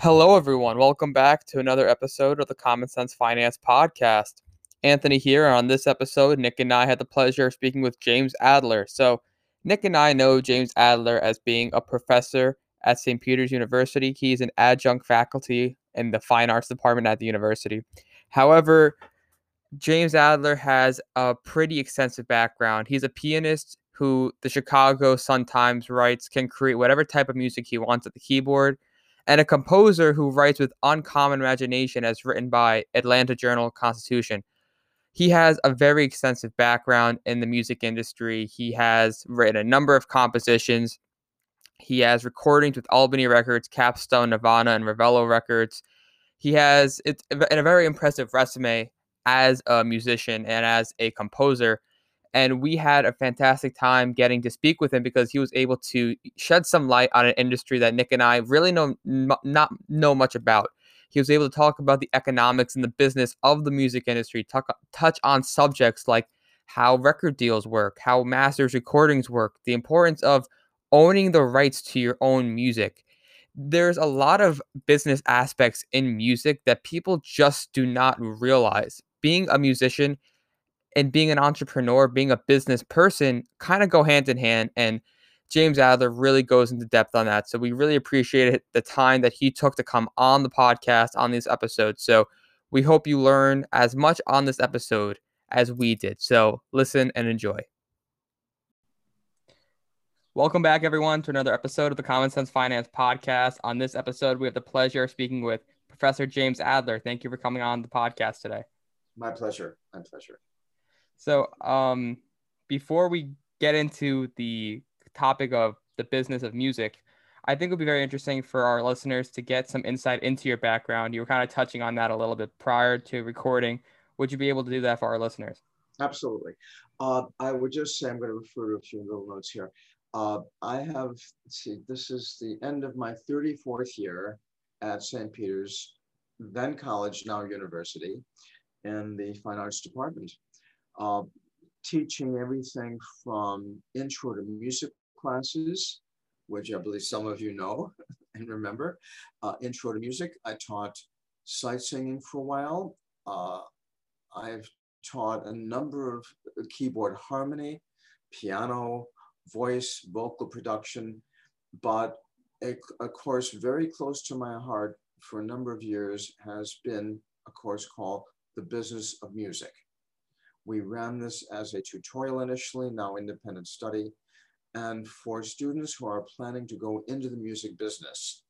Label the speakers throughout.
Speaker 1: Hello, everyone. Welcome back to another episode of the Common Sense Finance Podcast. Anthony here. On this episode, Nick and I had the pleasure of speaking with James Adler. So, Nick and I know James Adler as being a professor at St. Peter's University. He's an adjunct faculty in the fine arts department at the university. However, James Adler has a pretty extensive background. He's a pianist who the Chicago Sun-Times writes can create whatever type of music he wants at the keyboard and a composer who writes with uncommon imagination as written by Atlanta Journal Constitution. He has a very extensive background in the music industry. He has written a number of compositions. He has recordings with Albany Records, Capstone, Navona, and Ravello Records. He has it's a very impressive resume as a musician and as a composer and we had a fantastic time getting to speak with him because he was able to shed some light on an industry that Nick and I really know m- not know much about. He was able to talk about the economics and the business of the music industry, talk, touch on subjects like how record deals work, how masters recordings work, the importance of owning the rights to your own music. There's a lot of business aspects in music that people just do not realize. Being a musician and being an entrepreneur, being a business person kind of go hand in hand. And James Adler really goes into depth on that. So we really appreciate the time that he took to come on the podcast on these episodes. So we hope you learn as much on this episode as we did. So listen and enjoy. Welcome back, everyone, to another episode of the Common Sense Finance Podcast. On this episode, we have the pleasure of speaking with Professor James Adler. Thank you for coming on the podcast today.
Speaker 2: My pleasure. My pleasure.
Speaker 1: So, um, before we get into the topic of the business of music, I think it would be very interesting for our listeners to get some insight into your background. You were kind of touching on that a little bit prior to recording. Would you be able to do that for our listeners?
Speaker 2: Absolutely. Uh, I would just say I'm going to refer to a few little notes here. Uh, I have, see, this is the end of my 34th year at St. Peter's, then college, now university, in the fine arts department uh, teaching everything from intro to music classes, which I believe some of you know and remember. Uh, intro to music, I taught sight singing for a while. Uh, I've taught a number of keyboard harmony, piano, voice, vocal production, but a, a course very close to my heart for a number of years has been a course called The Business of Music. We ran this as a tutorial initially, now independent study. And for students who are planning to go into the music business,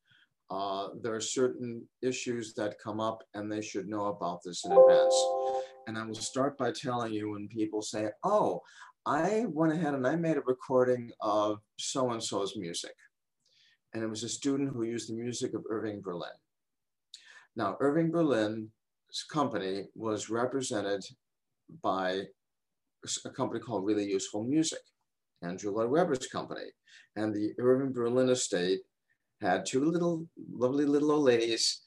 Speaker 2: uh, there are certain issues that come up and they should know about this in advance. And I will start by telling you when people say, oh, I went ahead and I made a recording of so-and-so's music. And it was a student who used the music of Irving Berlin. Now, Irving Berlin's company was represented by a company called Really Useful Music, Andrew Lloyd Webber's company. And the Irving Berlin estate had two little, lovely little old ladies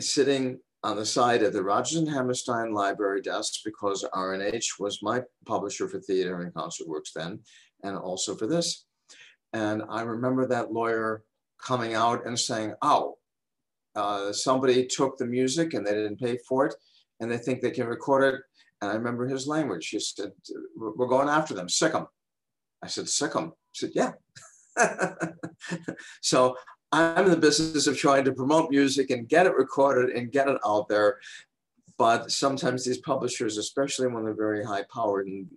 Speaker 2: sitting on the side of the Rodgers and Hammerstein library desk because R&H was my publisher for theater and concert works then, and also for this. And I remember that lawyer coming out and saying, oh, uh, somebody took the music and they didn't pay for it and they think they can record it and I remember his language. He said, We're going after them, sick them. I said, Sick them. He said, Yeah. so I'm in the business of trying to promote music and get it recorded and get it out there. But sometimes these publishers, especially when they're very high powered and,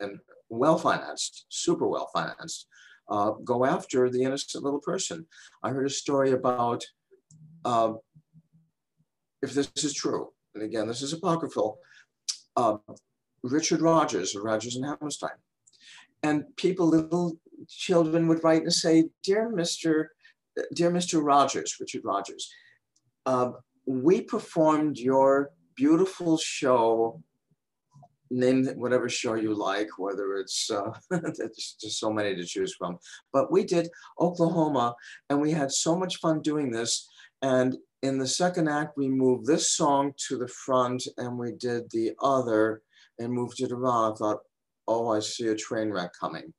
Speaker 2: and well financed, super well financed, uh, go after the innocent little person. I heard a story about uh, if this is true, and again, this is apocryphal, uh, Richard Rodgers of Rodgers and Hammerstein. And people, little children would write and say, Dear Mr. Dear Mr. Rogers, Richard Rodgers, uh, we performed your beautiful show, name whatever show you like, whether it's, uh, there's just so many to choose from. But we did Oklahoma, and we had so much fun doing this. And in the second act, we moved this song to the front and we did the other and moved it around. I thought, oh, I see a train wreck coming.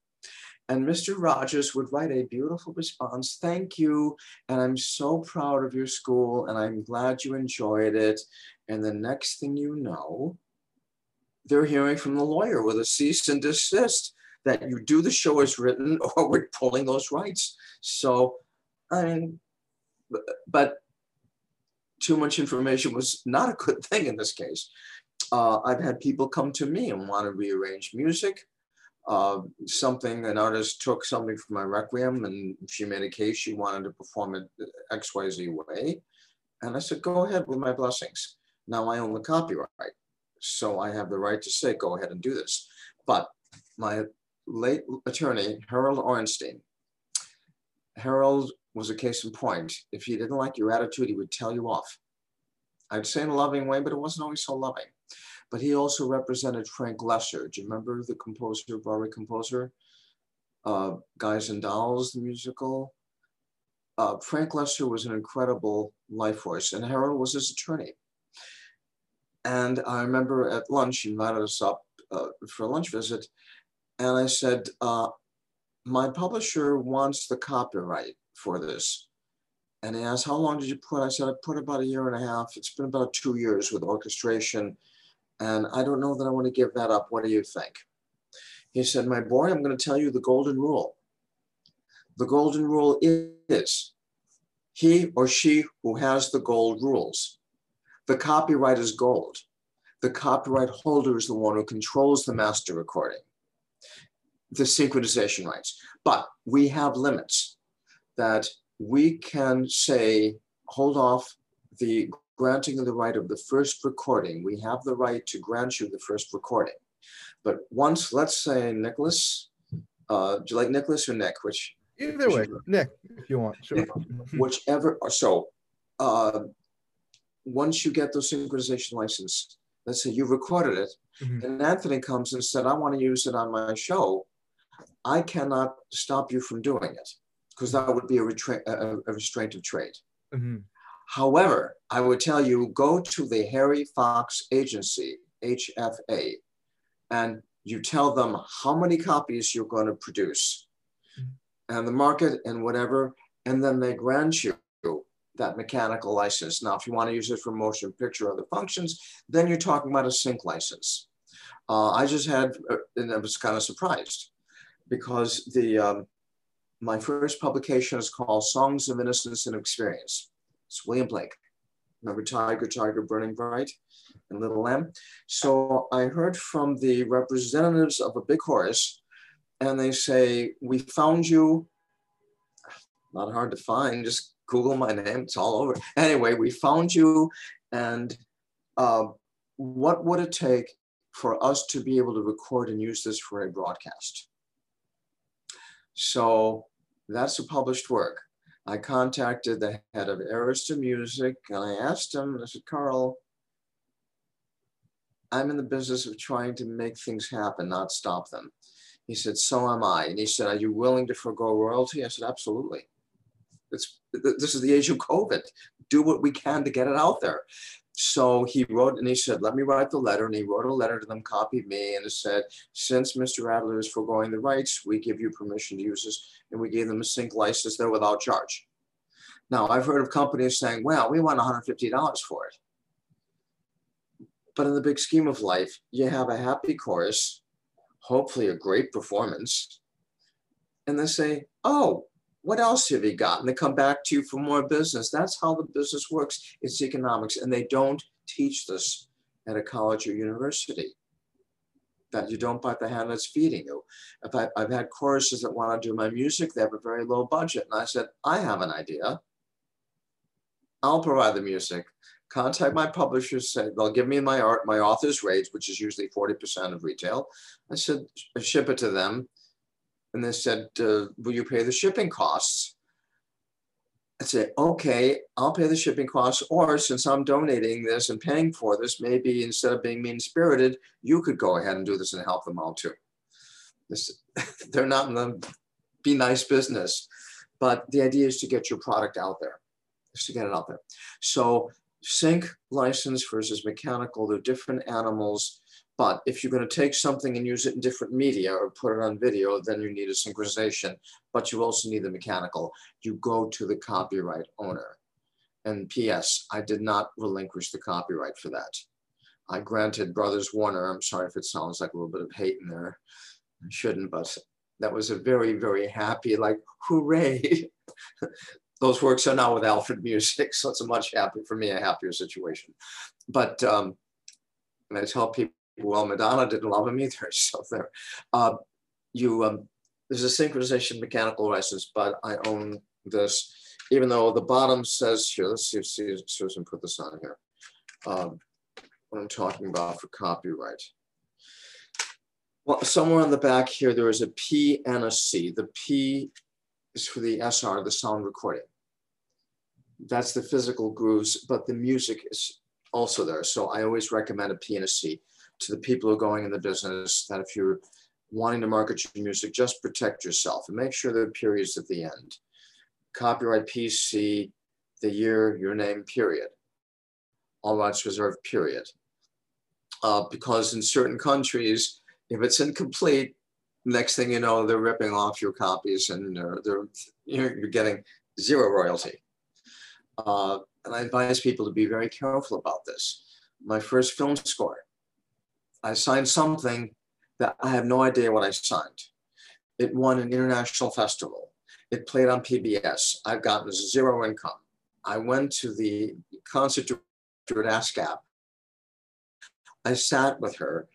Speaker 2: And Mr. Rodgers would write a beautiful response. Thank you. And I'm so proud of your school and I'm glad you enjoyed it. And the next thing you know, they're hearing from the lawyer with a cease and desist that you do the show as written or we're pulling those rights. So, I mean, but too much information was not a good thing in this case. Uh, I've had people come to me and want to rearrange music. Uh, something, an artist took something from my Requiem and she made a case she wanted to perform it XYZ way. And I said, go ahead with my blessings. Now I own the copyright. So I have the right to say, go ahead and do this. But my late attorney, Harold Ornstein, Harold was a case in point. If he didn't like your attitude, he would tell you off. I'd say in a loving way, but it wasn't always so loving. But he also represented Frank Loesser. Do you remember the composer, Broadway composer? Uh, Guys and Dolls, the musical. Uh, Frank Loesser was an incredible life force, and Harold was his attorney. And I remember at lunch, he invited us up uh, for a lunch visit, and I said, uh, my publisher wants the copyright for this. And he asked, how long did you put? I said, I put about a year and a half. It's been about two years with orchestration. And I don't know that I want to give that up. What do you think? He said, my boy, I'm going to tell you the golden rule. The golden rule is he or she who has the gold rules. The copyright is gold. The copyright holder is the one who controls the master recording, the synchronization rights. But we have limits that we can say, hold off the granting of the right of the first recording. We have the right to grant you the first recording. But once, let's say, Nicholas, uh, do you like Nicholas or Nick? Which
Speaker 3: either way, Nick, if you want, sure.
Speaker 2: whichever. So, uh, once you get the synchronization license, let's say you recorded it, mm-hmm. and Anthony comes and said, "I want to use it on my show." I cannot stop you from doing it because that would be a, a, a restraint of trade. Mm-hmm. However, I would tell you go to the Harry Fox Agency, HFA, and you tell them how many copies you're going to produce mm-hmm. and the market and whatever, and then they grant you that mechanical license. Now, if you want to use it for motion picture or other functions, then you're talking about a sync license. Uh, I just had, uh, and I was kind of surprised because the um, my first publication is called Songs of Innocence and Experience. It's William Blake. Remember Tiger, Tiger Burning Bright and Little Lamb? So I heard from the representatives of a big chorus and they say, we found you, not hard to find, just Google my name, it's all over. Anyway, we found you and uh, what would it take for us to be able to record and use this for a broadcast? So that's a published work. I contacted the head of Arista Music and I asked him, I said, Carl, I'm in the business of trying to make things happen, not stop them. He said, so am I. And he said, are you willing to forego royalty? I said, absolutely. It's, this is the age of COVID. Do what we can to get it out there. So he wrote and he said, let me write the letter. And he wrote a letter to them, copied me, and it said, since Mr. Adler is foregoing the rights, we give you permission to use this. And we gave them a sync license there without charge. Now, I've heard of companies saying, well, we want $150 for it. But in the big scheme of life, you have a happy chorus, hopefully a great performance. And they say, oh, what else have you got? And they come back to you for more business. That's how the business works. It's economics. And they don't teach this at a college or university. That you don't bite the hand that's feeding you. If I, I've had choruses that want to do my music, they have a very low budget. And I said, I have an idea. I'll provide the music. Contact my publishers, say they'll give me my art, my author's rates, which is usually 40% of retail. I said, ship it to them and they said, uh, will you pay the shipping costs? I said, okay, I'll pay the shipping costs. Or since I'm donating this and paying for this, maybe instead of being mean spirited, you could go ahead and do this and help them out too. This, they're not in the be nice business, but the idea is to get your product out there, is to get it out there. So sync license versus mechanical, they're different animals. But if you're going to take something and use it in different media or put it on video, then you need a synchronization, but you also need the mechanical. You go to the copyright owner. And P.S., I did not relinquish the copyright for that. I granted Brothers Warner, I'm sorry if it sounds like a little bit of hate in there. I shouldn't, but that was a very, very happy, like, hooray. Those works are now with Alfred Music, so it's a much happier, for me, a happier situation. But um, I tell people, well, Madonna didn't love him either. So there, uh, you, um, there's a synchronization mechanical license, but I own this, even though the bottom says here, let's see if Susan put this on here. Um, what I'm talking about for copyright. Well, somewhere on the back here, there is a P and a C. The P is for the SR, the sound recording. That's the physical grooves, but the music is also there. So I always recommend a P and a C to the people who are going in the business that if you're wanting to market your music, just protect yourself and make sure there are periods at the end. Copyright PC, the year, your name, period. All rights reserved, period. Uh, because in certain countries, if it's incomplete, next thing you know, they're ripping off your copies and they're, they're you're getting zero royalty. Uh, and I advise people to be very careful about this. My first film score, I signed something that I have no idea what I signed. It won an international festival. It played on PBS. I've gotten zero income. I went to the concert director at ASCAP. I sat with her.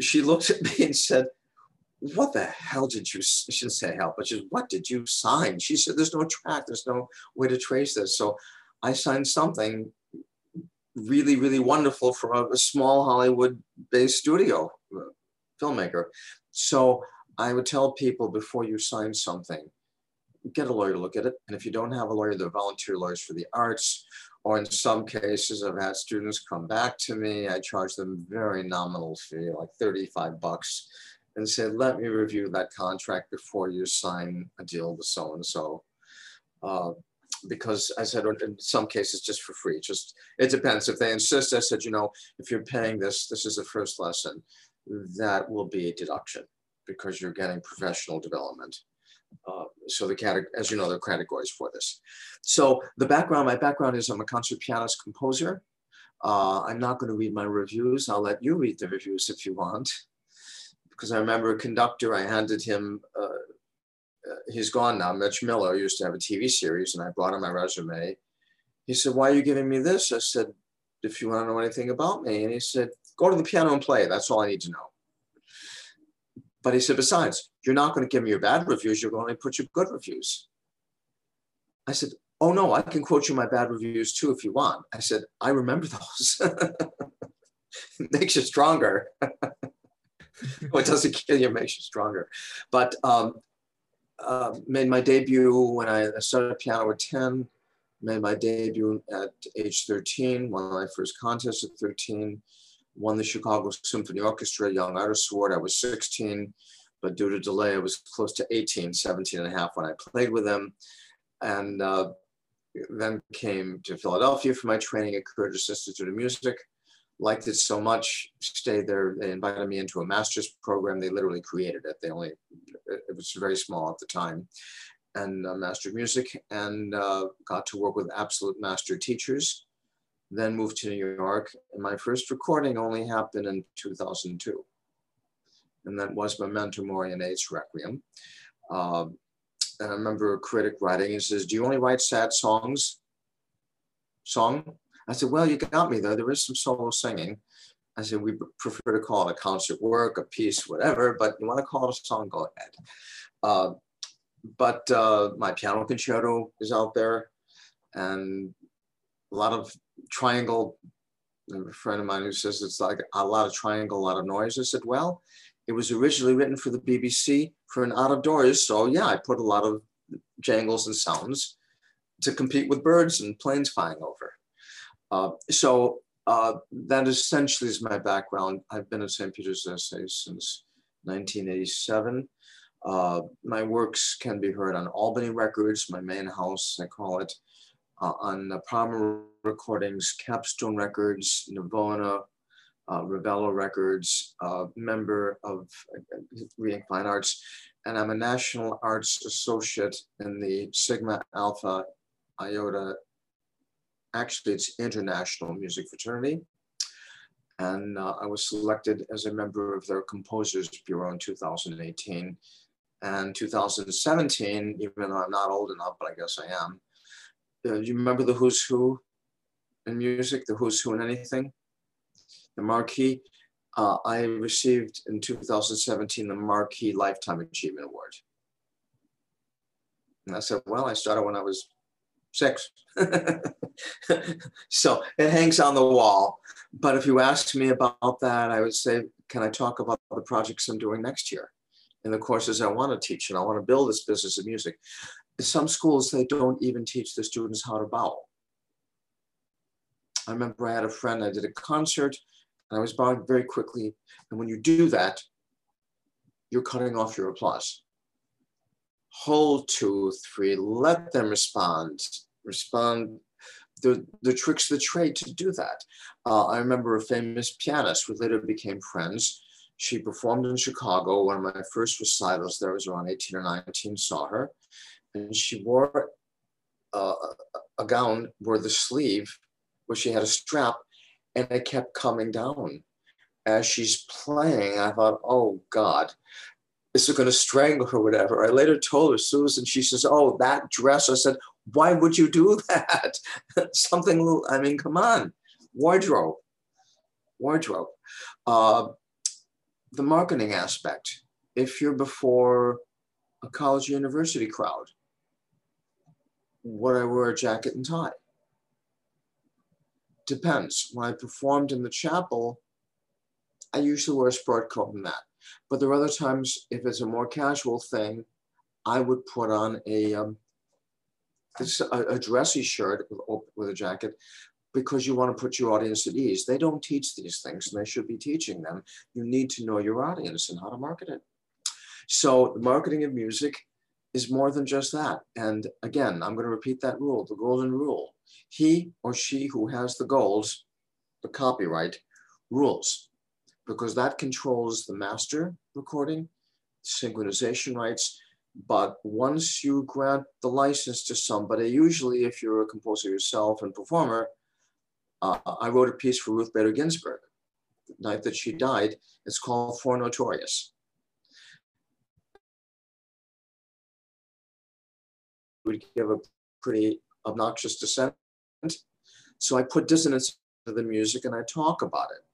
Speaker 2: She looked at me and said, what the hell did you, she didn't say hell, but she said, what did you sign? She said, there's no track, there's no way to trace this. So I signed something really, really wonderful from a, small Hollywood-based studio uh, filmmaker. So I would tell people before you sign something, get a lawyer to look at it. And if you don't have a lawyer, there are volunteer lawyers for the arts. Or in some cases, I've had students come back to me. I charge them very nominal fee, like 35 bucks, and say, let me review that contract before you sign a deal with so-and-so. Uh, because I said in some cases just for free. Just it depends. If they insist, I said, you know, if you're paying this, this is the first lesson, that will be a deduction because you're getting professional development. Uh, so the category, as you know, there are categories for this. So the background, my background is I'm a concert pianist composer. Uh, I'm not going to read my reviews. I'll let you read the reviews if you want. Because I remember a conductor, I handed him uh, he's gone now. Mitch Miller used to have a TV series, and I brought him my resume. He said, "Why are you giving me this?" I said, "If you want to know anything about me," and he said, "Go to the piano and play. That's all I need to know." But he said, "Besides, you're not going to give me your bad reviews. You're going to put your good reviews." I said, "Oh no, I can quote you my bad reviews too if you want." I said, "I remember those. makes you stronger." it doesn't kill you, makes you stronger. But um, uh, made my debut when I started piano at 10, made my debut at age 13, won my first contest at 13, won the Chicago Symphony Orchestra Young Artist Award. I was 16, but due to delay, I was close to 18, 17 and a half when I played with them. And uh, then came to Philadelphia for my training at Curtis Institute of Music liked it so much, stayed there. They invited me into a master's program. They literally created it. They only, it was very small at the time, and uh, master music, and uh, got to work with absolute master teachers. Then moved to New York, and my first recording only happened in 2002. And that was Memento Mori and AIDS Requiem. Uh, and I remember a critic writing, he says, do you only write sad songs? Song? I said, well, you got me though. There is some solo singing. I said, we prefer to call it a concert work, a piece, whatever, but you want to call it a song, go ahead. Uh, but uh, my piano concerto is out there and a lot of triangle. A friend of mine who says it's like a lot of triangle, a lot of noise. I said, well, it was originally written for the BBC for an out of doors. So yeah, I put a lot of jangles and sounds to compete with birds and planes flying over. Uh, so uh, that essentially is my background. I've been at St. Peter's SA since 1987. Uh, my works can be heard on Albany Records, my main house, I call it, uh, on the PARMA Recordings, Capstone Records, Navona, uh, Ravello Records, uh, member of uh, Reading Fine Arts, and I'm a National Arts Associate in the Sigma Alpha Iota. Actually, it's International Music Fraternity. And uh, I was selected as a member of their Composers Bureau in 2018. And 2017, even though I'm not old enough, but I guess I am. Uh, you remember the Who's Who in music, the Who's Who in anything? the Marquis. Uh, I received in 2017 the Marquis Lifetime Achievement Award. And I said, well, I started when I was six. so it hangs on the wall. But if you asked me about that, I would say, can I talk about the projects I'm doing next year and the courses I want to teach and I want to build this business of music. Some schools, they don't even teach the students how to bow. I remember I had a friend, I did a concert and I was bowing very quickly. And when you do that, you're cutting off your applause. Hold two, three, let them respond. Respond. The, the tricks of the trade to do that. Uh, I remember a famous pianist, we later became friends. She performed in Chicago. One of my first recitals there was around 18 or 19, saw her. And she wore uh, a gown where the sleeve, where she had a strap and it kept coming down. As she's playing, I thought, oh God, is it going to strangle her, whatever? I later told her, Susan, she says, oh, that dress. I said, why would you do that? Something, I mean, come on, wardrobe, wardrobe. Uh, the marketing aspect, if you're before a college university crowd, would I wear a jacket and tie? depends. When I performed in the chapel, I usually wear a sport coat and that. But there are other times, if it's a more casual thing, I would put on a um, a, a dressy shirt with, with a jacket because you want to put your audience at ease. They don't teach these things and they should be teaching them. You need to know your audience and how to market it. So the marketing of music is more than just that. And again, I'm going to repeat that rule, the golden rule. He or she who has the goals, the copyright, rules, because that controls the master recording, synchronization rights. But once you grant the license to somebody, usually if you're a composer yourself and performer, uh, I wrote a piece for Ruth Bader Ginsburg, the night that she died. It's called For Notorious. Would give a pretty obnoxious dissent. So I put dissonance into the music and I talk about it.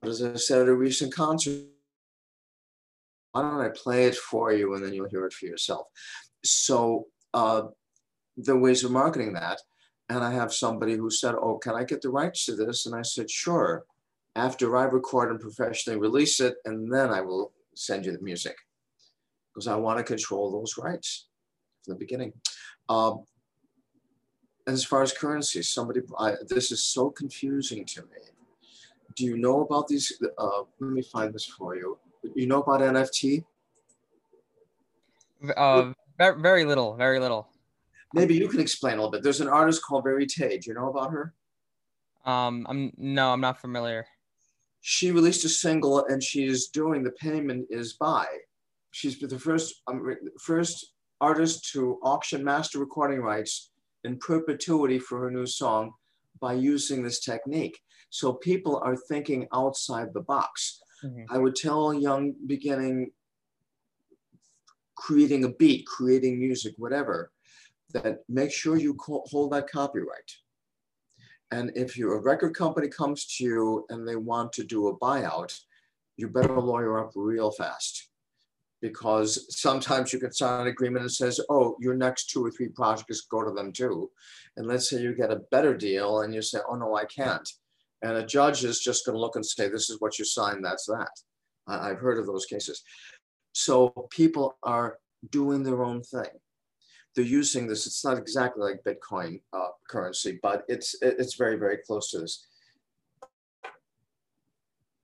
Speaker 2: But as I said at a recent concert, why don't I play it for you and then you'll hear it for yourself? So uh, the ways of marketing that. And I have somebody who said, Oh, can I get the rights to this? And I said, Sure. After I record and professionally release it, and then I will send you the music because I want to control those rights from the beginning. Um, as far as currency, somebody, I, this is so confusing to me. Do you know about these? Uh, let me find this for you. You know about NFT?
Speaker 1: Uh, very, very little, very little.
Speaker 2: Maybe you can explain a little bit. There's an artist called Verite. Do you know about her?
Speaker 1: Um, I'm no, I'm not familiar.
Speaker 2: She released a single, and she's doing the payment is by. She's the first um, first artist to auction master recording rights in perpetuity for her new song by using this technique. So people are thinking outside the box. Mm-hmm. I would tell a young beginning creating a beat, creating music, whatever, that make sure you hold that copyright. And if your record company comes to you and they want to do a buyout, you better lawyer up real fast because sometimes you can sign an agreement that says, oh, your next two or three projects go to them too. And let's say you get a better deal and you say, oh, no, I can't. And a judge is just going to look and say, this is what you signed, that's that. I've heard of those cases. So people are doing their own thing. They're using this. It's not exactly like Bitcoin uh, currency, but it's it's very very close to this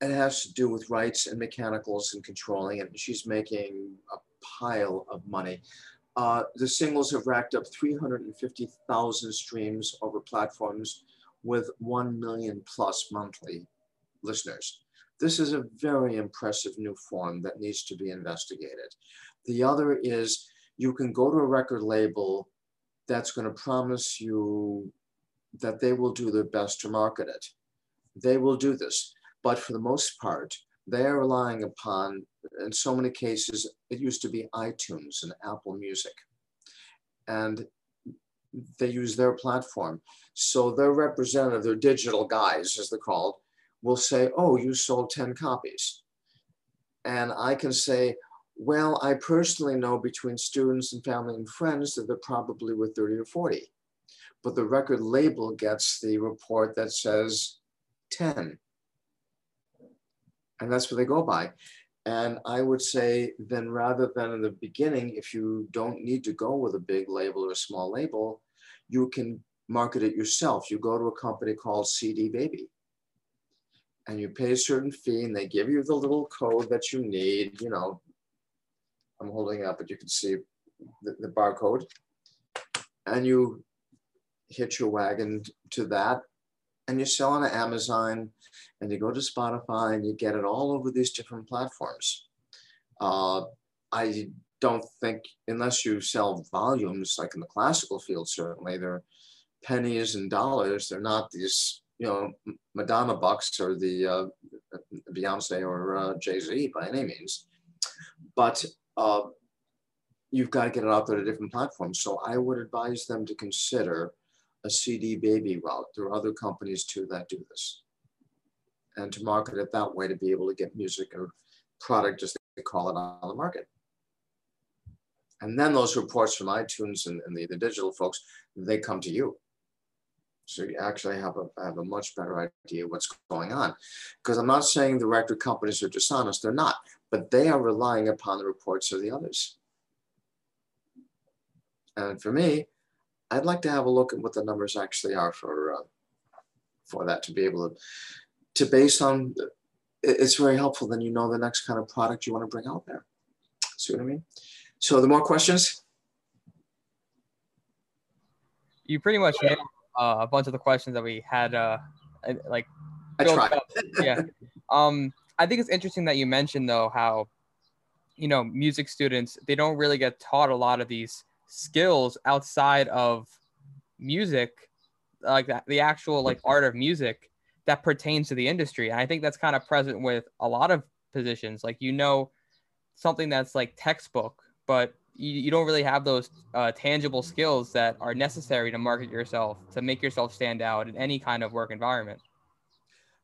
Speaker 2: it has to do with rights and mechanicals and controlling, and she's making a pile of money. Uh, the singles have racked up 350,000 streams over platforms with 1 million plus monthly listeners. This is a very impressive new form that needs to be investigated. The other is you can go to a record label that's going to promise you that they will do their best to market it. They will do this. But for the most part, they are relying upon, in so many cases, it used to be iTunes and Apple Music. And they use their platform. So their representative, their digital guys, as they're called, will say, oh, you sold 10 copies. And I can say, well, I personally know between students and family and friends that they're probably with 30 or 40. But the record label gets the report that says 10. And that's what they go by. And I would say then rather than in the beginning, if you don't need to go with a big label or a small label, you can market it yourself. You go to a company called CD Baby and you pay a certain fee and they give you the little code that you need. You know, I'm holding up, but you can see the, the barcode and you hitch your wagon to that and you sell on Amazon and you go to Spotify and you get it all over these different platforms. Uh, I don't think, unless you sell volumes, like in the classical field, certainly they're pennies and dollars. They're not these, you know, Madonna bucks or the uh, Beyonce or uh, Jay Z by any means. But uh, you've got to get it out there to different platforms. So I would advise them to consider a CD baby route. There are other companies too that do this. And to market it that way to be able to get music or product, as they call it, on the market. And then those reports from iTunes and, and the, the digital folks, they come to you. So you actually have a, have a much better idea what's going on. Because I'm not saying the record companies are dishonest, they're not, but they are relying upon the reports of the others. And for me, I'd like to have a look at what the numbers actually are for uh, for that to be able to to base on. It's very helpful. Then you know the next kind of product you want to bring out there. See what I mean? So the more questions.
Speaker 1: You pretty much nailed uh, a bunch of the questions that we had. Uh, like
Speaker 2: I tried.
Speaker 1: yeah. Um, I think it's interesting that you mentioned though how, you know, music students they don't really get taught a lot of these skills outside of music, like that, the actual like art of music that pertains to the industry. And I think that's kind of present with a lot of positions. Like you know, something that's like textbook, but you, you don't really have those uh, tangible skills that are necessary to market yourself to make yourself stand out in any kind of work environment.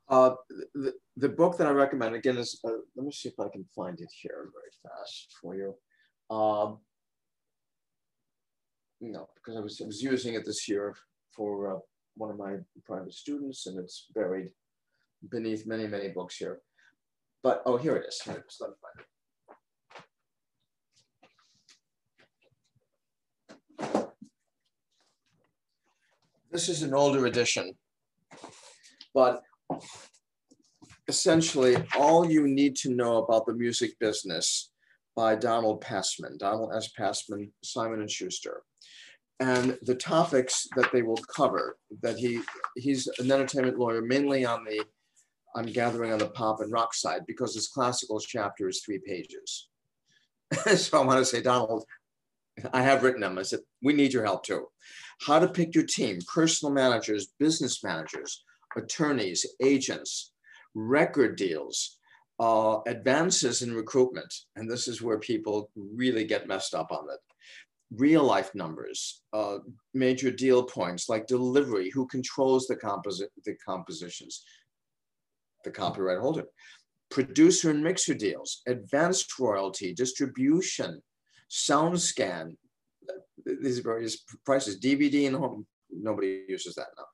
Speaker 2: Uh, the, the book that I recommend again is uh, let me see if I can find it here very fast for you. Um, know, because I was, I was using it this year for uh, one of my private students and it's buried beneath many, many books here. But, oh, here it is. Here it is. Let me find it. This is an older edition, but essentially all you need to know about the music business by Donald Passman, Donald S. Passman, Simon and Schuster and the topics that they will cover that he he's an entertainment lawyer mainly on the i'm gathering on the pop and rock side because his classical chapter is three pages. So i want to say donald i have written them. I said we need your help too. How to pick your team personal managers business managers attorneys agents record deals uh, advances in recruitment. And this is where people really get messed up on it real life numbers, uh, major deal points like delivery, who controls the, composi- the compositions, the copyright holder, producer and mixer deals, advanced royalty, distribution, sound scan, these various prices, DVD and home, nobody uses that now,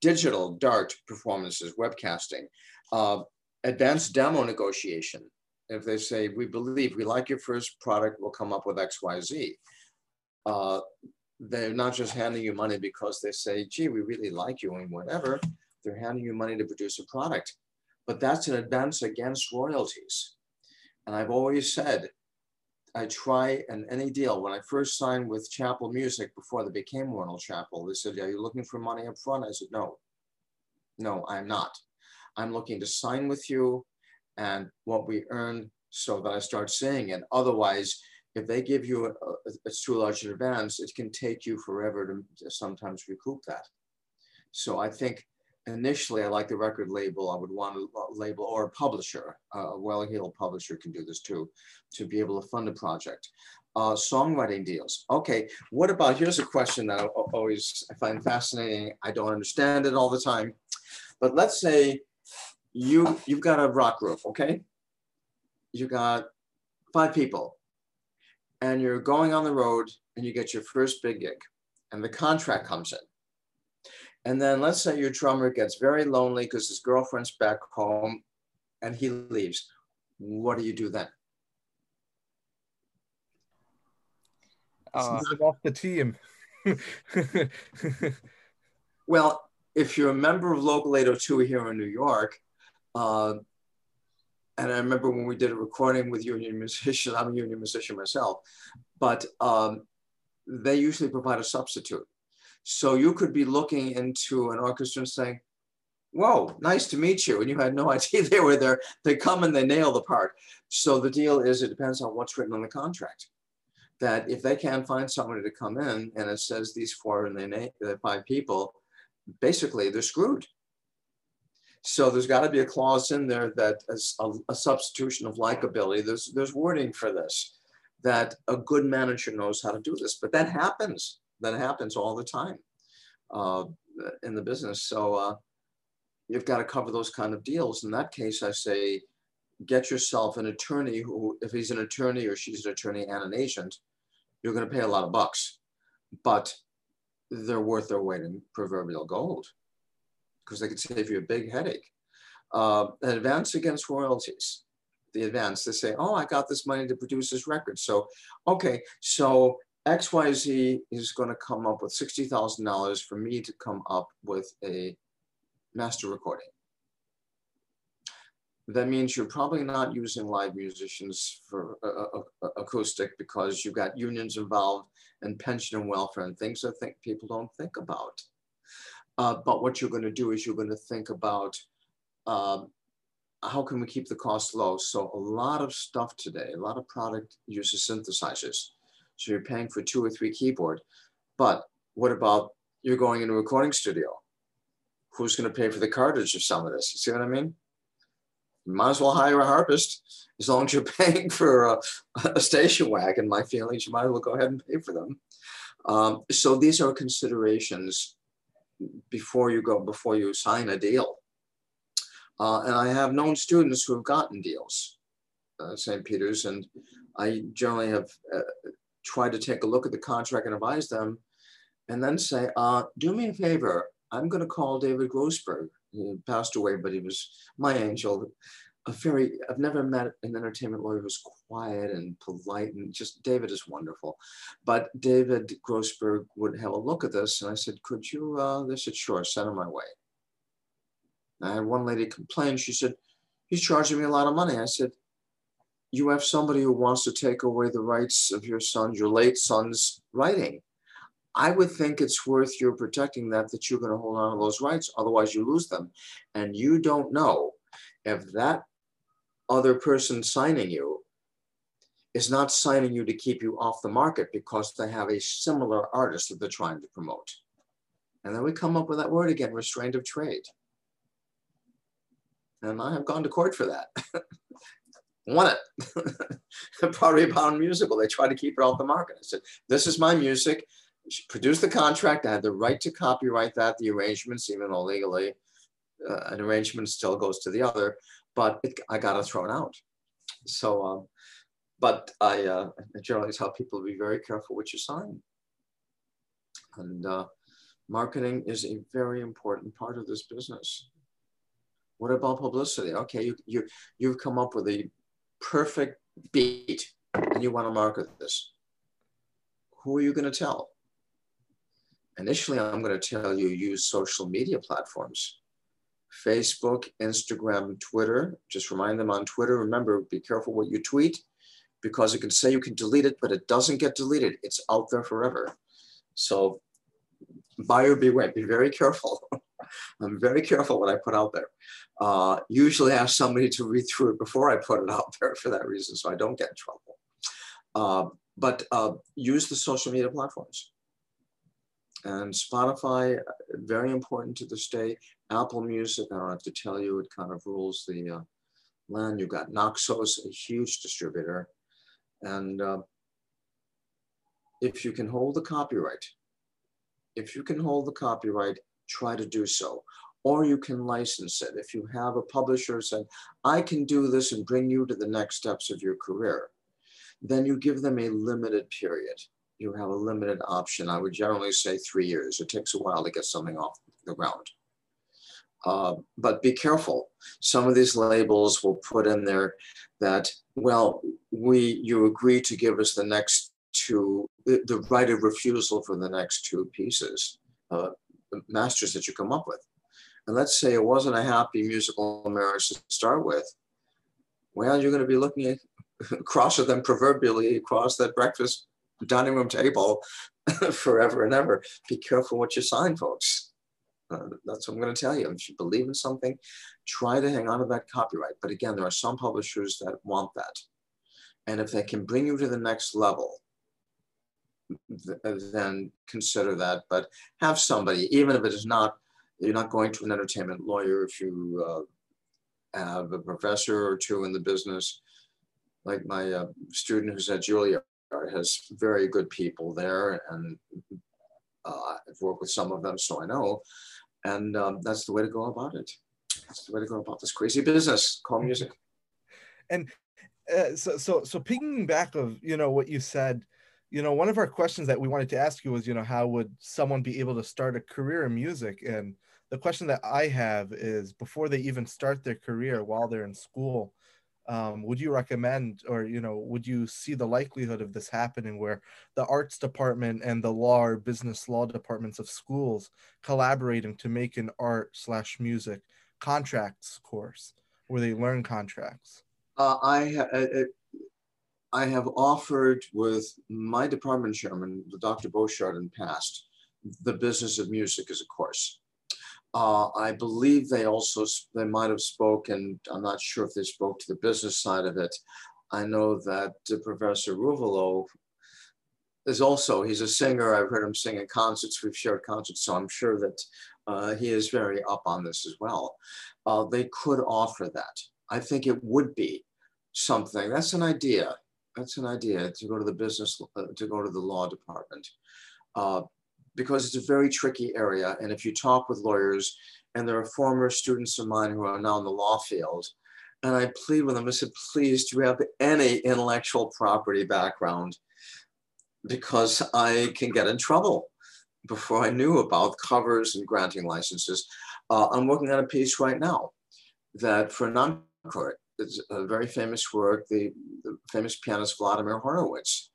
Speaker 2: digital, DART performances, webcasting, uh, advanced demo negotiation. If they say, we believe we like your first product, we'll come up with X, Y, Z uh, they're not just handing you money because they say, gee, we really like you and whatever. They're handing you money to produce a product. But that's an advance against royalties. And I've always said, I try and any deal. When I first signed with Chappell Music before they became Warner Chappell, they said, Are you looking for money up front? I said, No, no, I'm not. I'm looking to sign with you and what we earn so that I start seeing it. Otherwise, if they give you a, a, it's too large an advance, it can take you forever to, sometimes recoup that. So I think initially I like the record label. I would want a label or a publisher, a well-heeled publisher can do this too, to be able to fund a project. Uh, songwriting deals. Okay, what about, here's a question that I always I find fascinating. I don't understand it all the time, but let's say you, you've got a rock group, okay? You got five people and you're going on the road and you get your first big gig and the contract comes in. And then let's say your drummer gets very lonely because his girlfriend's back home and he leaves. What do you do then?
Speaker 3: Uh, off the team.
Speaker 2: well, if you're a member of Local 802 here in New York, uh, and I remember when we did a recording with union musicians, I'm a union musician myself, but um, they usually provide a substitute. So you could be looking into an orchestra and saying, whoa, nice to meet you. And you had no idea they were there. They come and they nail the part. So the deal is it depends on what's written on the contract. That if they can't find somebody to come in and it says these four and they the five people, basically they're screwed. So there's got to be a clause in there that is a, a, substitution of likability. There's there's wording for this, that a good manager knows how to do this. But that happens. That happens all the time uh, in the business. So uh, you've got to cover those kind of deals. In that case, I say, get yourself an attorney who, if he's an attorney or she's an attorney and an agent, you're going to pay a lot of bucks, but they're worth their weight in proverbial gold because they could save you a big headache. Uh, an advance against royalties. The advance, they say, oh, I got this money to produce this record. So, okay, so XYZ is going to come up with $60,000 for me to come up with a master recording. That means you're probably not using live musicians for uh, acoustic because you've got unions involved and pension and welfare and things that think people don't think about. Uh, but what you're going to do is you're going to think about um, how can we keep the cost low? So a lot of stuff today, a lot of product uses synthesizers. So you're paying for two or three keyboard. But what about you're going in a recording studio? Who's going to pay for the cartridge of some of this? You see what I mean? Might as well hire a harpist as long as you're paying for a, a station wagon. My feelings, you might as well go ahead and pay for them. Um, so these are considerations before you go, before you sign a deal. Uh, and I have known students who have gotten deals, uh, St. Peter's, and I generally have uh, tried to take a look at the contract and advise them, and then say, uh, do me a favor, I'm going to call David Grossberg. He passed away, but he was my angel. A very, I've never met an entertainment lawyer who's quiet and polite, and just David is wonderful. But David Grossberg would have a look at this, and I said, "Could you?" Uh, they said, "Sure, send him my way." I had one lady complain. She said, "He's charging me a lot of money." I said, "You have somebody who wants to take away the rights of your son, your late son's writing." I would think it's worth your protecting that, that you're going to hold on to those rights. Otherwise, you lose them. And you don't know if that other person signing you is not signing you to keep you off the market because they have a similar artist that they're trying to promote. And then we come up with that word again, restraint of trade. And I have gone to court for that. Won it. Pottery Barn musical. They tried to keep it off the market. I said, this is my music produced the contract. I had the right to copyright that, the arrangements, even though legally uh, an arrangement still goes to the other, but it, I got it thrown out. So, um, but I, uh, I generally tell people to be very careful what you sign. And uh, marketing is a very important part of this business. What about publicity? Okay, you, you, you've come up with a perfect beat and you want to market this. Who are you going to tell? Initially, I'm going to tell you use social media platforms. Facebook, Instagram, Twitter. Just remind them on Twitter. Remember, be careful what you tweet because it can say you can delete it, but it doesn't get deleted. It's out there forever. So buyer beware, be very careful. I'm very careful what I put out there. Uh, usually ask somebody to read through it before I put it out there for that reason, so I don't get in trouble. Uh, but uh, use the social media platforms. And Spotify, very important to this day. Apple Music, I don't have to tell you, it kind of rules the uh, land. You've got Naxos, a huge distributor. And uh, if you can hold the copyright, if you can hold the copyright, try to do so. Or you can license it. If you have a publisher saying, I can do this and bring you to the next steps of your career, then you give them a limited period. You have a limited option. I would generally say three years. It takes a while to get something off the ground. Uh, but be careful. Some of these labels will put in there that, well, we you agree to give us the next two, the, the right of refusal for the next two pieces, uh, masters that you come up with. And let's say it wasn't a happy musical marriage to start with. Well, you're going to be looking at, across at them proverbially across that breakfast dining room table forever and ever. Be careful what you sign, folks. Uh, that's what I'm going to tell you. If you believe in something, try to hang on to that copyright. But again, there are some publishers that want that. And if they can bring you to the next level, then consider that. But have somebody, even if it is not, you're not going to an entertainment lawyer, if you uh, have a professor or two in the business, like my uh, student who's at Juilliard has very good people there and uh, I've worked with some of them, so I know. And um, that's the way to go about it. That's the way to go about this crazy business called music.
Speaker 3: And uh, so, so, so picking back of you know what you said, you know, one of our questions that we wanted to ask you was, you know, how would someone be able to start a career in music? And the question that I have is, before they even start their career, while they're in school, um, would you recommend or you know would you see the likelihood of this happening where the arts department and the law or business law departments of schools collaborating to make an art slash music contracts course where they learn contracts?
Speaker 2: Uh, I, I, I have offered with my department chairman the dr Bochard in past the business of music as a course uh, I believe they also, they might have spoken, I'm not sure if they spoke to the business side of it. I know that uh, Professor Ruvalo is also, he's a singer. I've heard him sing in concerts. We've shared concerts, so I'm sure that uh, he is very up on this as well. Uh, they could offer that. I think it would be something. That's an idea. That's an idea to go to the business, uh, to go to the law department. Because it's a very tricky area. And if you talk with lawyers, and there are former students of mine who are now in the law field, and I plead with them, I said, please, do you have any intellectual property background? Because I can get in trouble before I knew about covers and granting licenses. Uh, I'm working on a piece right now that for non-court, it's a very famous work, the, the famous pianist Vladimir Horowitz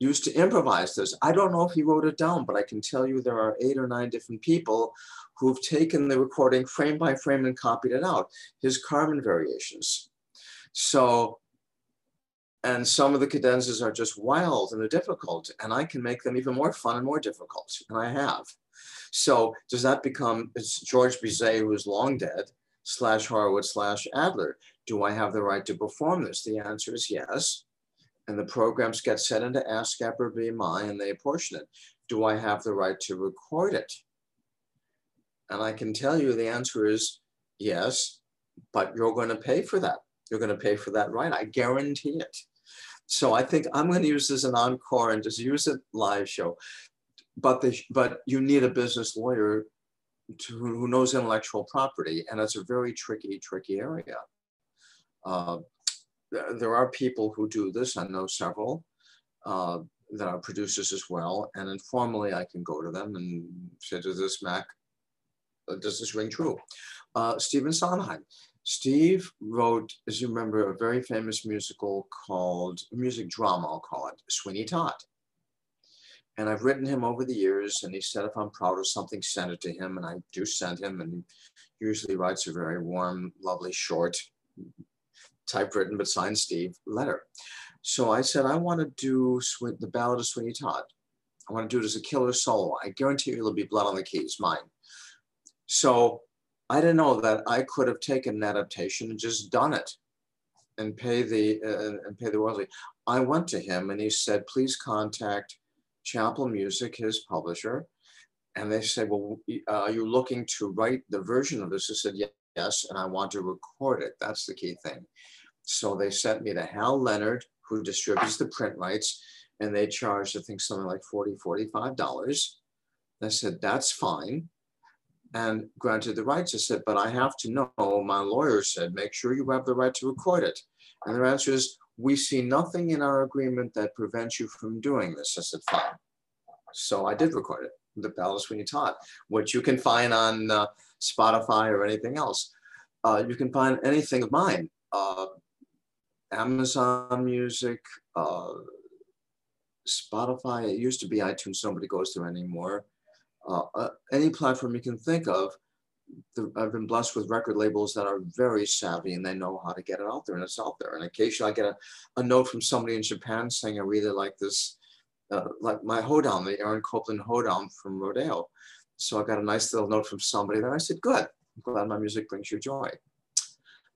Speaker 2: used to improvise this. I don't know if he wrote it down, but I can tell you there are eight or nine different people who've taken the recording frame by frame and copied it out, his Carmen variations. So, and some of the cadenzas are just wild and they're difficult, and I can make them even more fun and more difficult, and I have. So does that become, it's George Bizet, who is long dead, slash Horowitz slash Adler. Do I have the right to perform this? The answer is yes and the programs get sent into ASCAP or BMI and they apportion it. Do I have the right to record it? And I can tell you the answer is yes, but you're going to pay for that. You're going to pay for that right. I guarantee it. So I think I'm going to use this as an encore and just use it live show. But the, but you need a business lawyer to, who knows intellectual property, and it's a very tricky, tricky area. Uh, there are people who do this. I know several uh, that are producers as well. And informally, I can go to them and say, does this Mac, uh, does this ring true? Uh, Stephen Sondheim. Steve wrote, as you remember, a very famous musical called, music drama, I'll call it, Sweeney Todd. And I've written him over the years, and he said if I'm proud of something, send it to him. And I do send him, and he usually writes a very warm, lovely, short typewritten but signed Steve letter. So I said, I want to do the Ballad of Sweeney Todd. I want to do it as a killer solo. I guarantee you there'll be blood on the keys, mine. So I didn't know that I could have taken an adaptation and just done it and pay the uh, and pay the royalty. I went to him and he said, please contact Chappell Music, his publisher. And they said, well, uh, are you looking to write the version of this? I said, yes, and I want to record it. That's the key thing. So they sent me to Hal Leonard, who distributes the print rights, and they charged, I think, something like 40 $45. I said, that's fine. And granted the rights, I said, but I have to know, my lawyer said, make sure you have the right to record it. And their answer is, we see nothing in our agreement that prevents you from doing this. I said, fine. So I did record it, the Ballad Sweeney Todd, which you can find on uh, Spotify or anything else. Uh, you can find anything of mine, uh, Amazon Music, uh, Spotify. It used to be iTunes, nobody goes there anymore. Uh, uh, any platform you can think of, the, I've been blessed with record labels that are very savvy and they know how to get it out there and it's out there. And occasionally I get a, a note from somebody in Japan saying, I really like this, uh, like my hoedown, the Aaron Copland hoedown from Rodeo. So I got a nice little note from somebody there. I said, good, I'm glad my music brings you joy.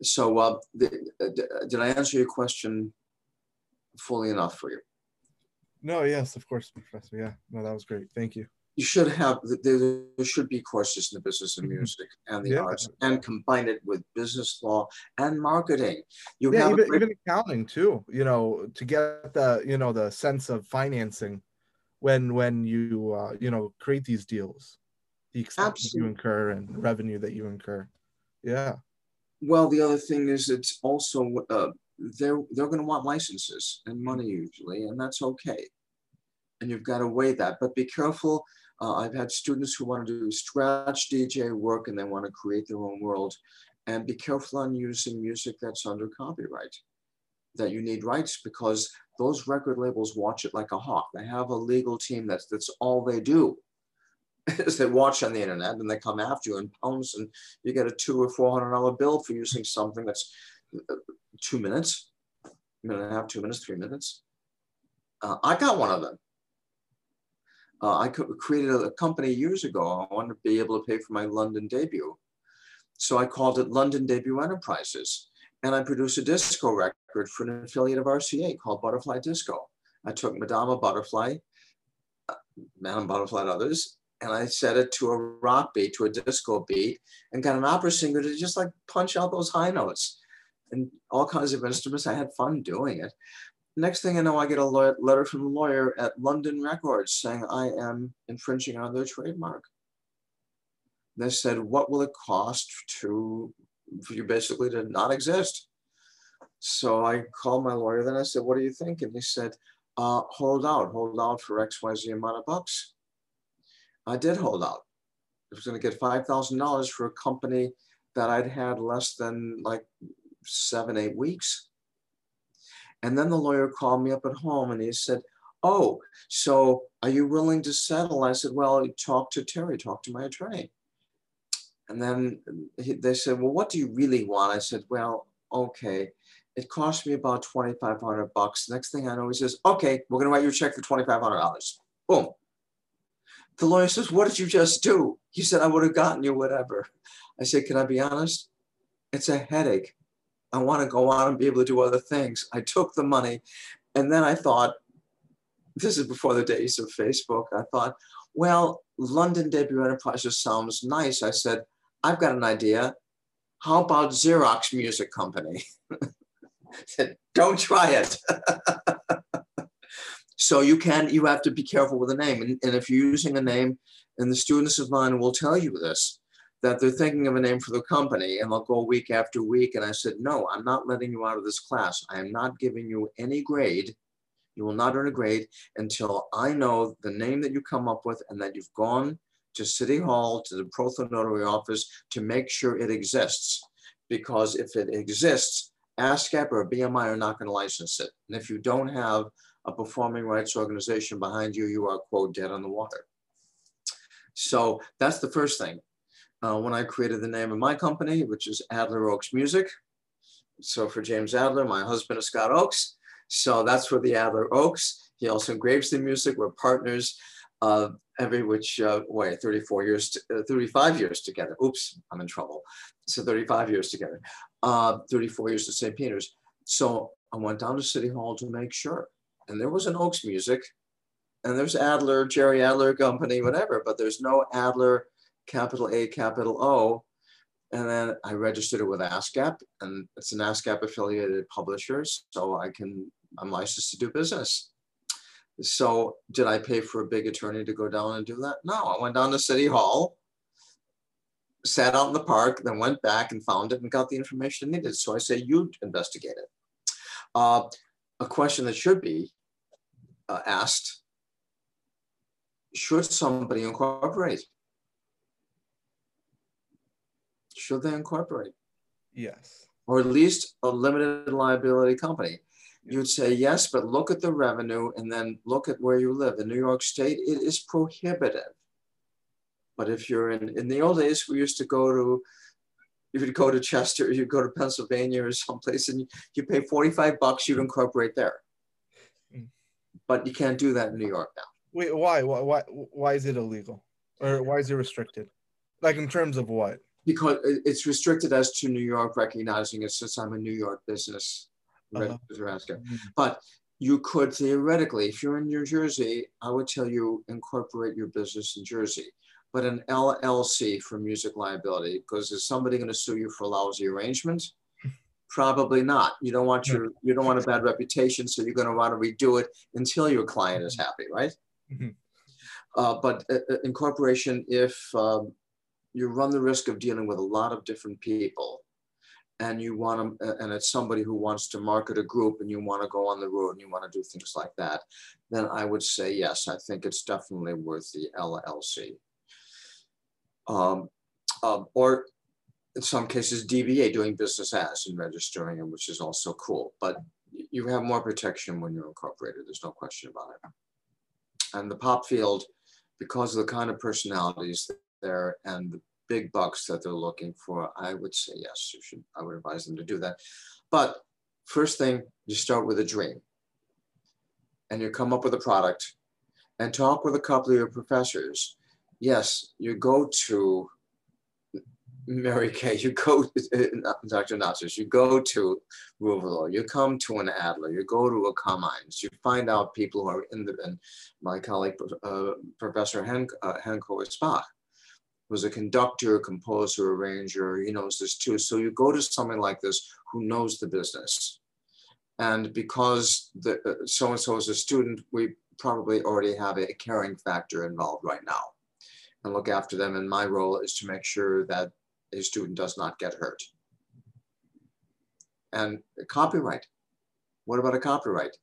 Speaker 2: So uh, the, uh, did I answer your question fully enough for you?
Speaker 3: No, yes, of course, Professor. Yeah, no, that was great. Thank you
Speaker 2: you should have there, should be courses in the business of mm-hmm. music and the yeah. arts and combine it with business law and marketing
Speaker 3: you yeah, even, great... even accounting too you know to get the you know the sense of financing when when you uh, you know create these deals the expenses you incur and revenue that you incur yeah
Speaker 2: well the other thing is it's also uh, they're they're going to want licenses and money usually and that's okay and you've got to weigh that but be careful uh, I've had students who want to do scratch DJ work and they want to create their own world. And be careful on using music that's under copyright, that you need rights because those record labels watch it like a hawk. They have a legal team that's that's all they do. Is they watch on the internet and they come after you in pounds and you get a two or four hundred dollar bill for using something that's uh, two minutes, minute and a half, two minutes, three minutes. Uh, I got one of them uh, I created a company years ago. I wanted to be able to pay for my London debut. So I called it London Debut Enterprises. And I produced a disco record for an affiliate of RCA called Butterfly Disco. I took Madama Butterfly, uh, Madame Butterfly and others, and I set it to a rock beat, to a disco beat, and got an opera singer to just like punch out those high notes and all kinds of instruments. I had fun doing it. Next thing I know, I get a letter from the lawyer at London Records saying I am infringing on their trademark. They said, what will it cost to, for you basically to not exist? So I called my lawyer, then I said, what do you think? And he said, uh, hold out, hold out for XYZ amount of bucks. I did hold out. I was gonna get $5,000 for a company that I'd had less than like seven, eight weeks. And then the lawyer called me up at home and he said, Oh, so are you willing to settle? I said, Well, talk to Terry, talk to my attorney. And then he, they said, Well, what do you really want? I said, Well, okay. It cost me about 2,500 bucks. Next thing I know, he says, Okay, we're going to write you a check for $2,500. Boom. The lawyer says, What did you just do? He said, I would have gotten you whatever. I said, Can I be honest? It's a headache. I want to go on and be able to do other things. I took the money and then I thought, this is before the days of Facebook. I thought, well, London Debut Enterprises sounds nice. I said, I've got an idea. How about Xerox Music Company? said, don't try it. so you can, you have to be careful with the name. And, and if you're using a name, and the students of mine will tell you this, that they're thinking of a name for the company and they'll go week after week. And I said, no, I'm not letting you out of this class. I am not giving you any grade. You will not earn a grade until I know the name that you come up with and that you've gone to City Hall, to the Prothonotary office to make sure it exists. Because if it exists, ASCAP or BMI are not going to license it. And if you don't have a performing rights organization behind you, you are, quote, dead on the water. So that's the first thing uh, when I created the name of my company, which is Adler Oaks Music. So for James Adler, my husband is Scott Oaks. So that's for the Adler Oaks. He also engraves the music. We're partners. uh, every which uh, way, 34 years, to, uh, 35 years together. Oops, I'm in trouble. So 35 years together, uh, 34 years to St. Peter's. So I went down to City Hall to make sure. And there was an Oaks music, and there's Adler, Jerry Adler Company, whatever, but there's no Adler, capital A, capital O. And then I registered it with ASCAP, and it's an ASCAP affiliated publisher, so I can, I'm licensed to do business. So did I pay for a big attorney to go down and do that? No, I went down to City Hall, sat out in the park, then went back and found it and got the information needed. So I say, you investigate it. Uh, a question that should be uh, asked, should somebody incorporate? Should they incorporate?
Speaker 3: Yes.
Speaker 2: Or at least a limited liability company you'd say yes, but look at the revenue and then look at where you live. In New York State, it is prohibitive. But if you're in, in the old days, we used to go to, if you go to Chester, you'd go to Pennsylvania or someplace and you, you pay 45 bucks, you'd incorporate there. But you can't do that in New York now.
Speaker 3: Wait, why? Why, why, why is it illegal? Or why is it restricted? Like in terms of what?
Speaker 2: Because it's restricted as to New York recognizing it since I'm a New York business uh-huh. Mm-hmm. But you could theoretically, if you're in New Jersey, I would tell you incorporate your business in Jersey. But an LLC for music liability, because is somebody going to sue you for lousy arrangement? Probably not. You don't want your you don't want a bad reputation, so you're going to want to redo it until your client is happy, right? Mm-hmm. Uh, but uh, uh, incorporation, if um, you run the risk of dealing with a lot of different people, and you want to, and it's somebody who wants to market a group and you want to go on the road and you want to do things like that, then I would say yes, I think it's definitely worth the LLC. Um, um, or in some cases, DBA, doing business as and registering them, which is also cool. But you have more protection when you're incorporated. There's no question about it. And the pop field, because of the kind of personalities there and the big bucks that they're looking for, I would say yes, you should, I would advise them to do that. But first thing, you start with a dream and you come up with a product and talk with a couple of your professors. Yes, you go to Mary Kay, you go, Dr. Natsas, you go to Ruvalo, you come to an Adler, you go to a Cummines, you find out people who are in the, and my colleague, uh, Professor Hen, uh, Spach, was a conductor, composer, arranger, he knows this too. So you go to someone like this who knows the business. And because the uh, so-and-so is a student, we probably already have a caring factor involved right now and look after them. And my role is to make sure that a student does not get hurt. And copyright. What about a copyright?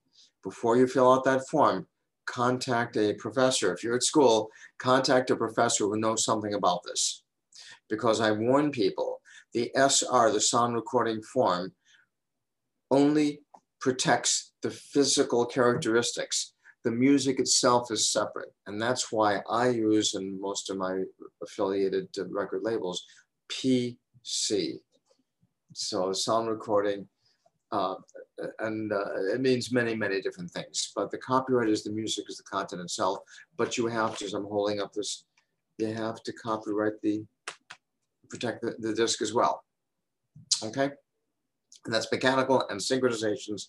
Speaker 2: Before you fill out that form, contact a professor. If you're at school, contact a professor who knows something about this. Because I warn people, the SR, the sound recording form, only protects the physical characteristics. The music itself is separate. And that's why I use, in most of my affiliated record labels, PC. So sound recording uh, and uh, it means many, many different things. But the copyright is the music, is the content itself. But you have to, as I'm holding up this, you have to copyright the, protect the, the disc as well. Okay? And that's mechanical and synchronizations.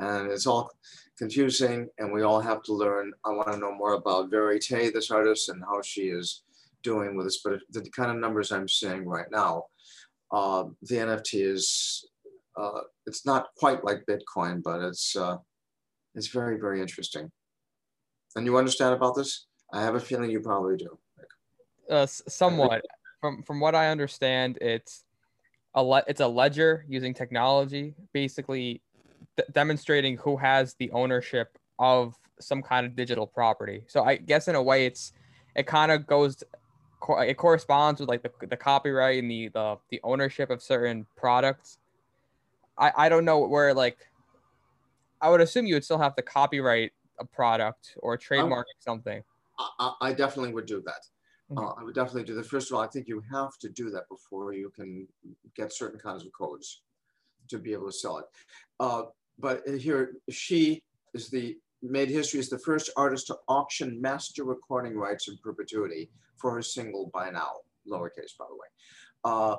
Speaker 2: And it's all confusing, and we all have to learn. I want to know more about Verite, this artist, and how she is doing with this. But the kind of numbers I'm seeing right now, uh, the NFT is uh, it's not quite like Bitcoin, but it's uh, it's very very interesting. And you understand about this? I have a feeling you probably do.
Speaker 1: Uh, somewhat. From from what I understand, it's a le- it's a ledger using technology, basically demonstrating who has the ownership of some kind of digital property. So I guess in a way, it's it kind of goes it corresponds with like the, the copyright and the, the the ownership of certain products I, I don't know where like I would assume you would still have to copyright a product or trademark something.
Speaker 2: I, I, definitely would do that. Mm-hmm. Uh, I would definitely do that. First of all, I think you have to do that before you can get certain kinds of codes to be able to sell it. Uh, but here, she is the made history as the first artist to auction master recording rights in perpetuity for her single By Now, lowercase, by the way. Uh,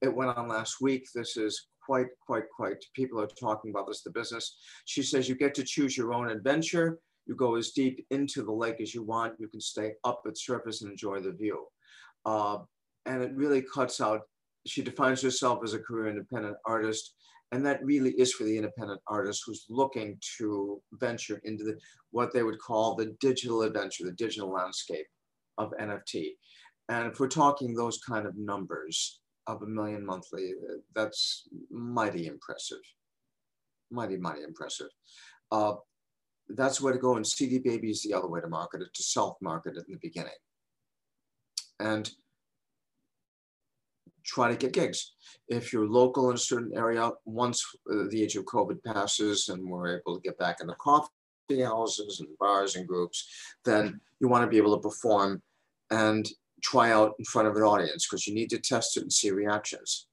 Speaker 2: it went on last week. This is quite, quite, quite, people are talking about this, the business. She says you get to choose your own adventure. You go as deep into the lake as you want. You can stay up at surface and enjoy the view. Uh, and it really cuts out, she defines herself as a career independent artist. And that really is for the independent artist who's looking to venture into the, what they would call the digital adventure, the digital landscape of NFT. And if we're talking those kind of numbers of a million monthly, that's mighty impressive. Mighty, mighty impressive. Uh, that's where to go. And CD Baby is the other way to market it, to self market it in the beginning. And try to get gigs. If you're local in a certain area, once uh, the age of COVID passes and we're able to get back into coffee houses and bars and groups, then you want to be able to perform and try out in front of an audience because you need to test it and see reactions.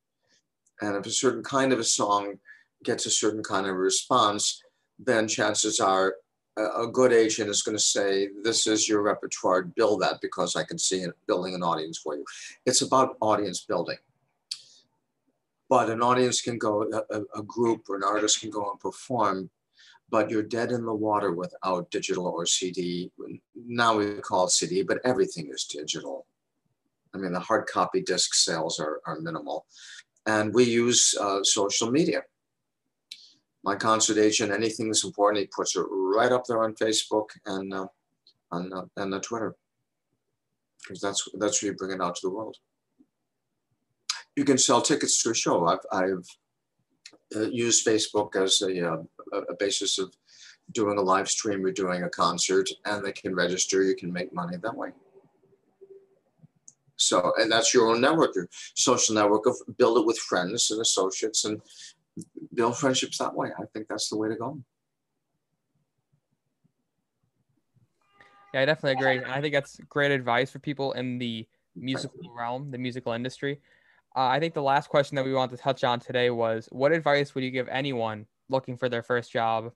Speaker 2: And if a certain kind of a song gets a certain kind of response, then chances are a good agent is going to say, This is your repertoire, build that because I can see it building an audience for you. It's about audience building. But an audience can go, a, a group or an artist can go and perform, but you're dead in the water without digital or CD. Now we call it CD, but everything is digital. I mean, the hard copy disc sales are, are minimal. And we use uh, social media my concert agent, anything that's important, he puts it right up there on Facebook and uh, on uh, and the Twitter, because that's that's where you bring it out to the world. You can sell tickets to a show. I've I've uh, used Facebook as a, uh, a basis of doing a live stream or doing a concert, and they can register. You can make money that way. So, and that's your own network, your social network of build it with friends and associates and build friendships that way. I think that's the way to go.
Speaker 1: Yeah, I definitely agree. I think that's great advice for people in the musical realm, the musical industry. Uh, I think the last question that we want to touch on today was what advice would you give anyone looking for their first job,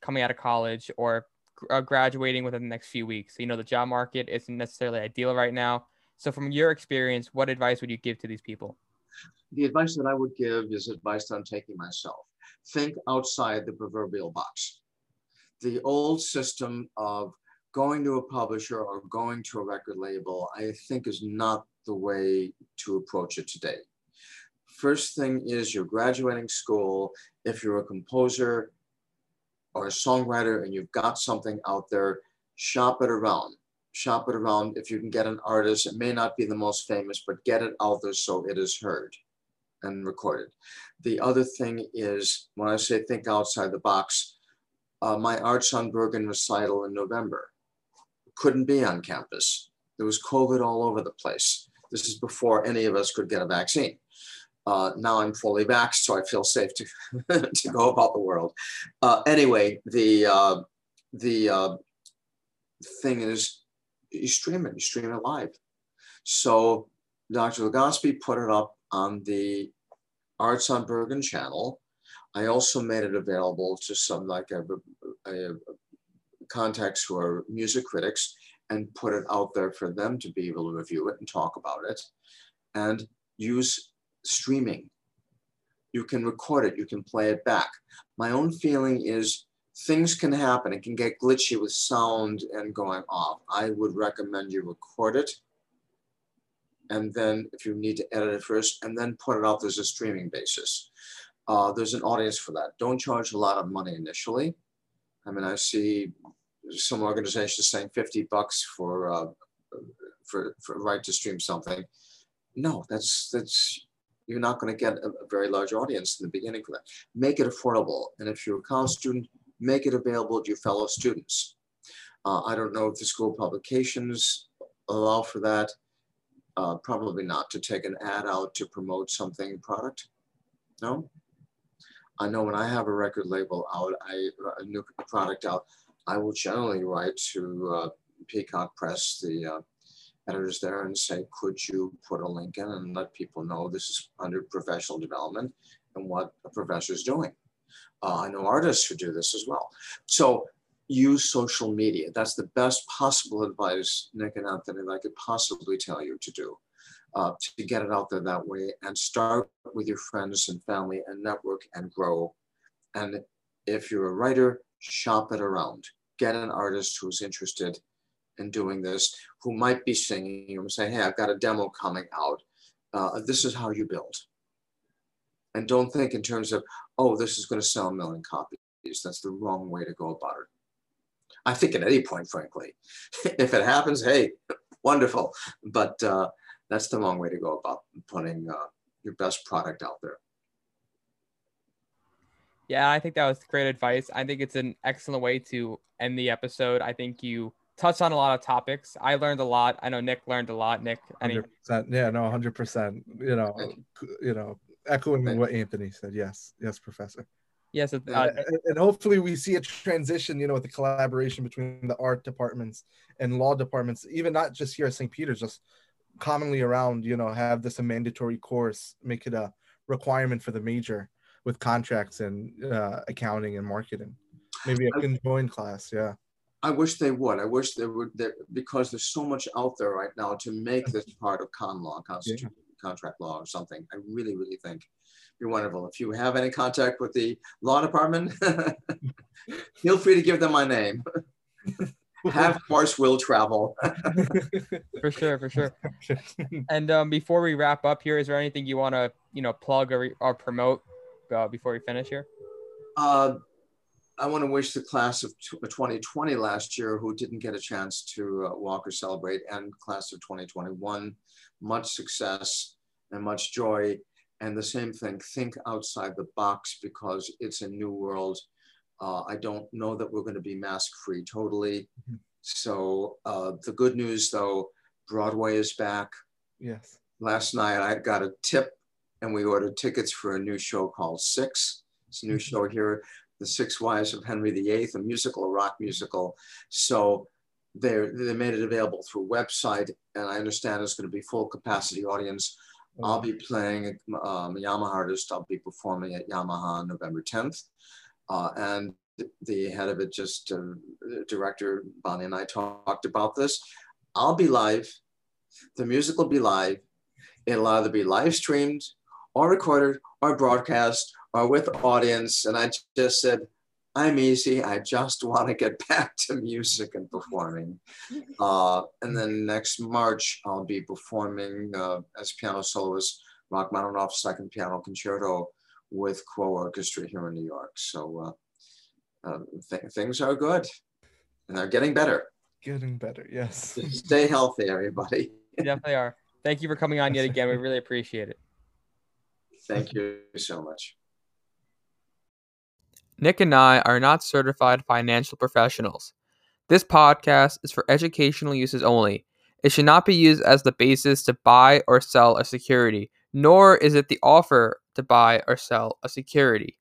Speaker 1: coming out of college, or uh, graduating within the next few weeks? You know, the job market isn't necessarily ideal right now. So, from your experience, what advice would you give to these people?
Speaker 2: the advice that I would give is advice I'm taking myself. Think outside the proverbial box. The old system of going to a publisher or going to a record label, I think is not the way to approach it today. First thing is you're graduating school. If you're a composer or a songwriter and you've got something out there, shop it around. Shop it around. If you can get an artist, it may not be the most famous, but get it out there so it is heard and recorded. The other thing is when I say think outside the box, uh, my Arts on Bergen recital in November couldn't be on campus. There was COVID all over the place. This is before any of us could get a vaccine. Uh, now I'm fully vaxxed, so I feel safe to, to go about the world. Uh, anyway, the, uh, the uh, thing is, you stream it, you stream it live. So Dr. Legaspi put it up on the Arts on Bergen channel. I also made it available to some like a, a, a contacts who are music critics and put it out there for them to be able to review it and talk about it and use streaming. You can record it, you can play it back. My own feeling is things can happen. It can get glitchy with sound and going off. I would recommend you record it and then if you need to edit it first, and then put it out as a streaming basis. Uh, there's an audience for that. Don't charge a lot of money initially. I mean, I see some organizations saying 50 bucks for, uh, for, for right to stream something. No, that's, that's, you're not going to get a, a, very large audience in the beginning for that. Make it affordable. And if you're a college student, make it available to your fellow students. Uh, I don't know if the school publications allow for that. Uh, probably not to take an ad out to promote something product. No. I know when I have a record label out, I a new product out, I will generally write to uh, Peacock Press, the uh, editors there, and say, could you put a link in and let people know this is under professional development and what a professor is doing. Uh, I know artists who do this as well. So use social media. That's the best possible advice, Nick and Anthony, that I could possibly tell you to do. Uh, to get it out there that way and start with your friends and family and network and grow. And if you're a writer, shop it around. Get an artist who's interested in doing this, who might be singing and say, hey, I've got a demo coming out. Uh, this is how you build. And don't think in terms of, oh, this is going to sell a million copies. That's the wrong way to go about it. I think at any point, frankly, if it happens, hey, wonderful. But uh, that's the wrong way to go about putting uh, your best product out there.
Speaker 1: Yeah, I think that was great advice. I think it's an excellent way to end the episode. I think you touched on a lot of topics. I learned a lot. I know Nick learned a lot. Nick,
Speaker 3: any... 100%. Yeah, no, hundred percent. You know, you know, echoing what Anthony said. Yes, yes, Professor.
Speaker 1: Yes, uh,
Speaker 3: and hopefully we see a transition. You know, with the collaboration between the art departments and law departments, even not just here at St. Peter's, just commonly around. You know, have this a mandatory course, make it a requirement for the major with contracts and uh, accounting and marketing. Maybe a conjoined class. Yeah.
Speaker 2: I wish they would. I wish they would, they, because there's so much out there right now to make this part of con law, constitution, yeah. contract law, or something. I really, really think you're wonderful. If you have any contact with the law department, feel free to give them my name. have course will travel.
Speaker 1: for sure, for sure. and um, before we wrap up here, is there anything you want to, you know, plug or, or promote uh, before we finish here?
Speaker 2: Uh, I want to wish the class of 2020 last year who didn't get a chance to uh, walk or celebrate and class of 2021 much success and much joy. And the same thing, think outside the box because it's a new world. Uh, I don't know that we're going to be mask free totally. Mm-hmm. So uh, the good news though, Broadway is back.
Speaker 3: Yes.
Speaker 2: Last night I got a tip and we ordered tickets for a new show called Six. It's a new mm-hmm. show here the Six Wives of Henry VIII, a musical, a rock musical. So they they made it available through website, and I understand it's going to be full capacity audience. I'll be playing um, a Yamaha artist. I'll be performing at Yamaha on November 10th, uh, and the head of it, just uh, director Bonnie and I talked about this. I'll be live. The music will be live. It'll either be live streamed or recorded or broadcast or with audience. And I just said, I'm easy. I just want to get back to music and performing. Uh, and then next March, I'll be performing uh, as piano soloist Rachmaninoff's Second Piano Concerto with Quo Orchestra here in New York. So uh, uh, th- things are good and they're getting better.
Speaker 3: Getting better, yes.
Speaker 2: Stay healthy, everybody.
Speaker 1: You definitely are. Thank you for coming on yet again. We really appreciate it.
Speaker 2: Thank you so much.
Speaker 1: Nick and I are not certified financial professionals. This podcast is for educational uses only. It should not be used as the basis to buy or sell a security, nor is it the offer to buy or sell a security.